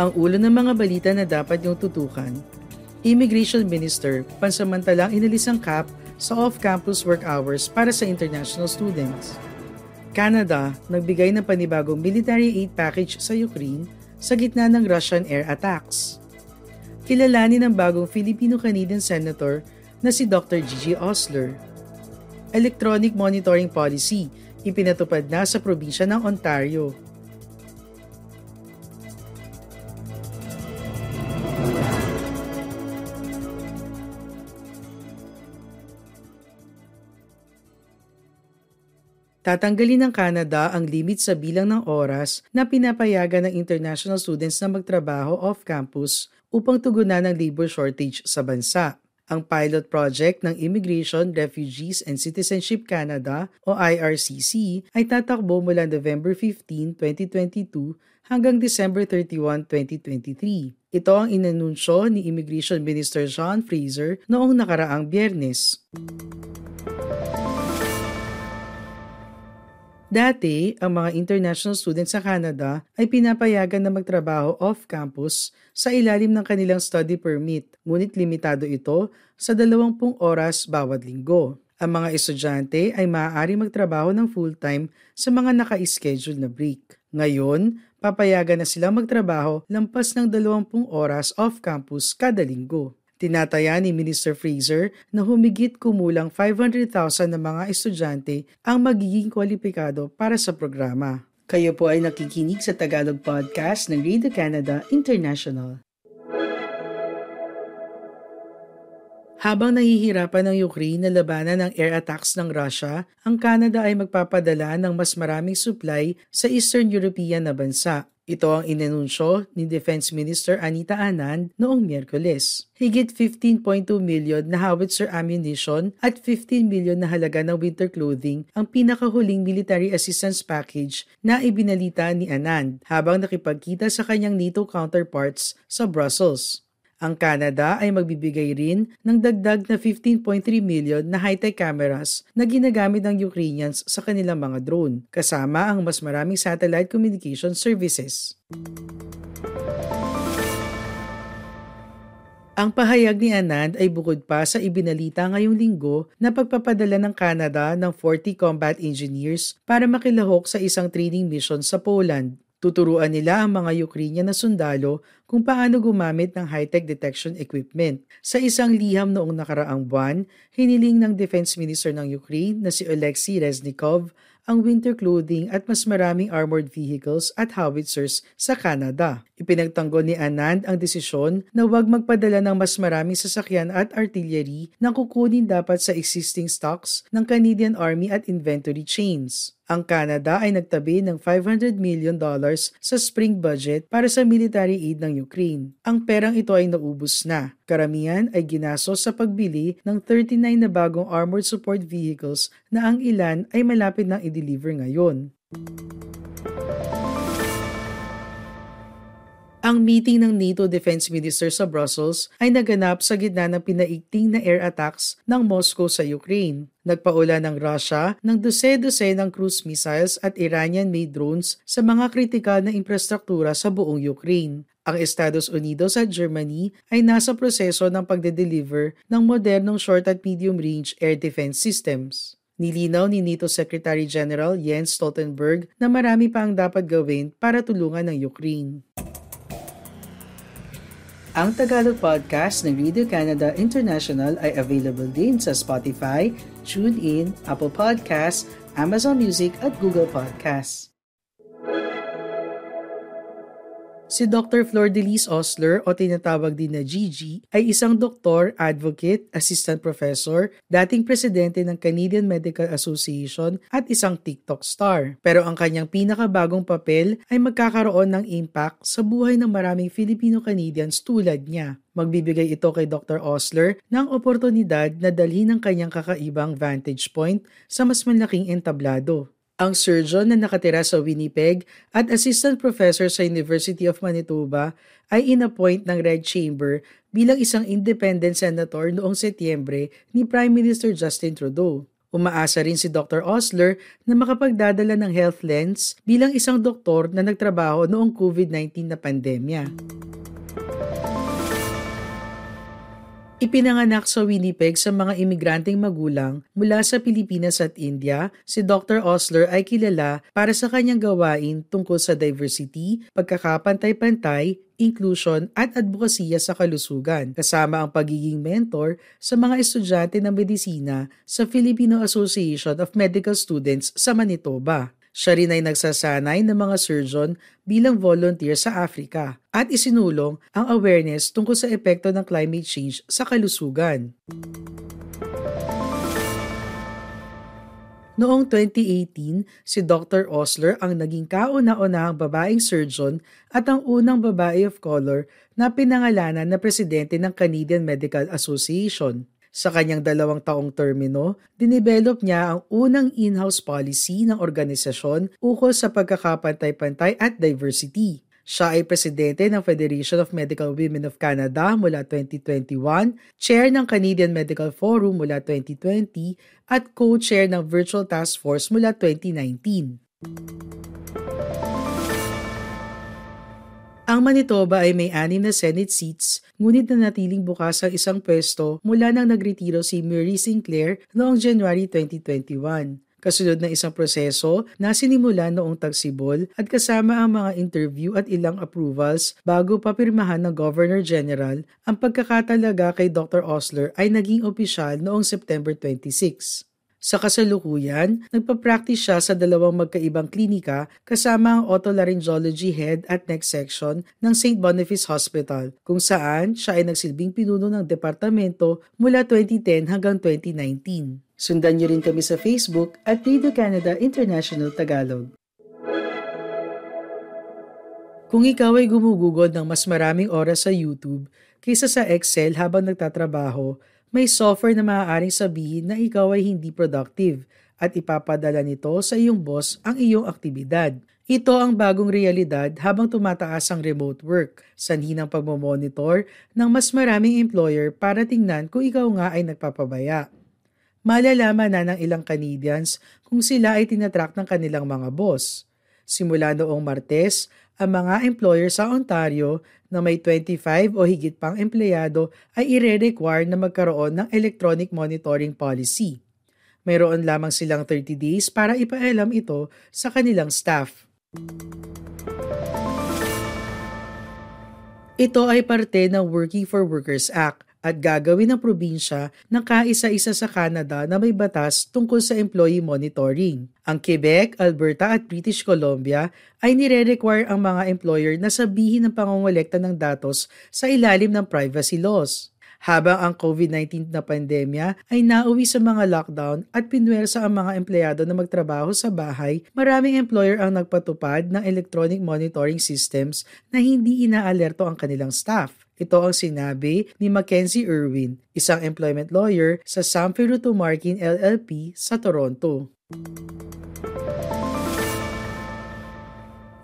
Ang ulo ng mga balita na dapat niyong tutukan, Immigration Minister pansamantalang inalis ang cap sa off-campus work hours para sa international students. Canada nagbigay ng panibagong military aid package sa Ukraine sa gitna ng Russian air attacks. Kilalanin ng bagong Filipino-Canadian Senator na si Dr. Gigi Osler. Electronic Monitoring Policy ipinatupad na sa probinsya ng Ontario Tatanggalin ng Canada ang limit sa bilang ng oras na pinapayagan ng international students na magtrabaho off-campus upang tugunan ng labor shortage sa bansa. Ang pilot project ng Immigration, Refugees and Citizenship Canada o IRCC ay tatakbo mula November 15, 2022 hanggang December 31, 2023. Ito ang inanunsyo ni Immigration Minister John Fraser noong nakaraang biyernes. Dati, ang mga international students sa Canada ay pinapayagan na magtrabaho off-campus sa ilalim ng kanilang study permit, ngunit limitado ito sa 20 oras bawat linggo. Ang mga estudyante ay maaari magtrabaho ng full-time sa mga naka-schedule na break. Ngayon, papayagan na silang magtrabaho lampas ng 20 oras off-campus kada linggo. Tinataya ni Minister Fraser na humigit kumulang 500,000 na mga estudyante ang magiging kwalipikado para sa programa. Kayo po ay nakikinig sa Tagalog Podcast ng Radio Canada International. Habang nahihirapan ng Ukraine na labanan ng air attacks ng Russia, ang Canada ay magpapadala ng mas maraming supply sa Eastern European na bansa ito ang inanunsyo ni Defense Minister Anita Anand noong Miyerkules. Higit 15.2 million na howitzer ammunition at 15 million na halaga ng winter clothing ang pinakahuling military assistance package na ibinalita ni Anand habang nakipagkita sa kanyang NATO counterparts sa Brussels. Ang Canada ay magbibigay rin ng dagdag na 15.3 million na high-tech cameras na ginagamit ng Ukrainians sa kanilang mga drone, kasama ang mas maraming satellite communication services. Ang pahayag ni Anand ay bukod pa sa ibinalita ngayong linggo na pagpapadala ng Canada ng 40 combat engineers para makilahok sa isang training mission sa Poland. Tuturuan nila ang mga Ukrainian na sundalo kung paano gumamit ng high-tech detection equipment. Sa isang liham noong nakaraang buwan, hiniling ng Defense Minister ng Ukraine na si Oleksiy Reznikov ang winter clothing at mas maraming armored vehicles at howitzers sa Canada. Ipinagtanggol ni Anand ang desisyon na huwag magpadala ng mas maraming sasakyan at artillery na kukunin dapat sa existing stocks ng Canadian Army at inventory chains. Ang Canada ay nagtabi ng 500 million dollars sa spring budget para sa military aid ng Ukraine. Ang perang ito ay naubos na. Karamihan ay ginastos sa pagbili ng 39 na bagong armored support vehicles na ang ilan ay malapit nang i-deliver ngayon. Ang meeting ng NATO Defense Minister sa Brussels ay naganap sa gitna ng pinaigting na air attacks ng Moscow sa Ukraine. Nagpaula ng Russia ng dose-dose ng cruise missiles at Iranian-made drones sa mga kritikal na infrastruktura sa buong Ukraine. Ang Estados Unidos at Germany ay nasa proseso ng pagde-deliver ng modernong short at medium-range air defense systems. Nilinaw ni NATO Secretary General Jens Stoltenberg na marami pa ang dapat gawin para tulungan ng Ukraine. Ang Tagalog Podcast ng Radio Canada International ay available din sa Spotify, TuneIn, Apple Podcasts, Amazon Music at Google Podcasts. Si Dr. Flor Delise Osler o tinatawag din na Gigi ay isang doktor, advocate, assistant professor, dating presidente ng Canadian Medical Association at isang TikTok star. Pero ang kanyang pinakabagong papel ay magkakaroon ng impact sa buhay ng maraming Filipino-Canadians tulad niya. Magbibigay ito kay Dr. Osler ng oportunidad na dalhin ang kanyang kakaibang vantage point sa mas malaking entablado. Ang surgeon na nakatira sa Winnipeg at assistant professor sa University of Manitoba ay inappoint ng Red Chamber bilang isang independent senator noong Setyembre ni Prime Minister Justin Trudeau. Umaasa rin si Dr. Osler na makapagdadala ng health lens bilang isang doktor na nagtrabaho noong COVID-19 na pandemya. Ipinanganak sa Winnipeg sa mga imigranteng magulang mula sa Pilipinas at India, si Dr. Osler ay kilala para sa kanyang gawain tungkol sa diversity, pagkakapantay-pantay, inclusion at advokasya sa kalusugan, kasama ang pagiging mentor sa mga estudyante ng medisina sa Filipino Association of Medical Students sa Manitoba. Siya rin ay nagsasanay ng mga surgeon bilang volunteer sa Africa at isinulong ang awareness tungkol sa epekto ng climate change sa kalusugan. Noong 2018, si Dr. Osler ang naging kauna-unahang babaeng surgeon at ang unang babae of color na pinangalanan na presidente ng Canadian Medical Association. Sa kanyang dalawang taong termino, dinevelop niya ang unang in-house policy ng organisasyon ukol sa pagkakapantay-pantay at diversity. Siya ay presidente ng Federation of Medical Women of Canada mula 2021, chair ng Canadian Medical Forum mula 2020, at co-chair ng Virtual Task Force mula 2019. Ang Manitoba ay may anim na Senate seats, ngunit nanatiling bukas ang isang pwesto mula nang nagretiro si Mary Sinclair noong January 2021 kasunod ng isang proseso na sinimula noong tagsibol at kasama ang mga interview at ilang approvals bago papirmahan ng Governor General, ang pagkakatalaga kay Dr. Osler ay naging opisyal noong September 26. Sa kasalukuyan, nagpa-practice siya sa dalawang magkaibang klinika kasama ang otolaryngology head at neck section ng St. Boniface Hospital kung saan siya ay nagsilbing pinuno ng departamento mula 2010 hanggang 2019. Sundan niyo rin kami sa Facebook at Radio Canada International Tagalog. Kung ikaw ay gumugugod ng mas maraming oras sa YouTube kaysa sa Excel habang nagtatrabaho, may software na maaaring sabihin na ikaw ay hindi productive at ipapadala nito sa iyong boss ang iyong aktibidad. Ito ang bagong realidad habang tumataas ang remote work, sanhi ng pagmamonitor ng mas maraming employer para tingnan kung ikaw nga ay nagpapabaya. Malalaman na ng ilang Canadians kung sila ay tinatrack ng kanilang mga boss. Simula noong Martes, ang mga employer sa Ontario na may 25 o higit pang empleyado ay ire-require na magkaroon ng electronic monitoring policy. Mayroon lamang silang 30 days para ipaalam ito sa kanilang staff. Ito ay parte ng Working for Workers Act at gagawin ng probinsya ng kaisa-isa sa Canada na may batas tungkol sa employee monitoring. Ang Quebec, Alberta at British Columbia ay nire-require ang mga employer na sabihin ng pangongolekta ng datos sa ilalim ng privacy laws habang ang COVID-19 na pandemya ay nauwi sa mga lockdown at pinwersa ang mga empleyado na magtrabaho sa bahay, maraming employer ang nagpatupad ng electronic monitoring systems na hindi inaalerto ang kanilang staff. Ito ang sinabi ni Mackenzie Irwin, isang employment lawyer sa Samfiru Tumarkin LLP sa Toronto.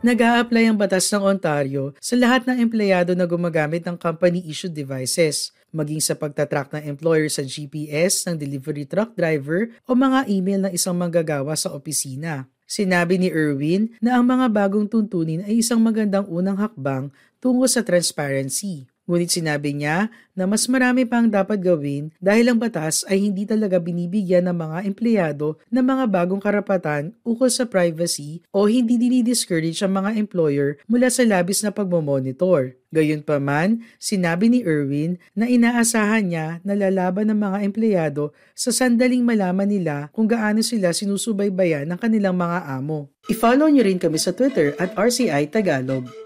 nag apply ang batas ng Ontario sa lahat ng empleyado na gumagamit ng company-issued devices, maging sa pagtatrack ng employer sa GPS ng delivery truck driver o mga email ng isang manggagawa sa opisina. Sinabi ni Irwin na ang mga bagong tuntunin ay isang magandang unang hakbang tungo sa transparency. Ngunit sinabi niya na mas marami pang dapat gawin dahil ang batas ay hindi talaga binibigyan ng mga empleyado ng mga bagong karapatan ukol sa privacy o hindi dinidiscourage ang mga employer mula sa labis na pagmomonitor. Gayunpaman, sinabi ni Irwin na inaasahan niya na lalaban ng mga empleyado sa sandaling malaman nila kung gaano sila sinusubaybayan ng kanilang mga amo. I-follow niyo rin kami sa Twitter at RCI Tagalog.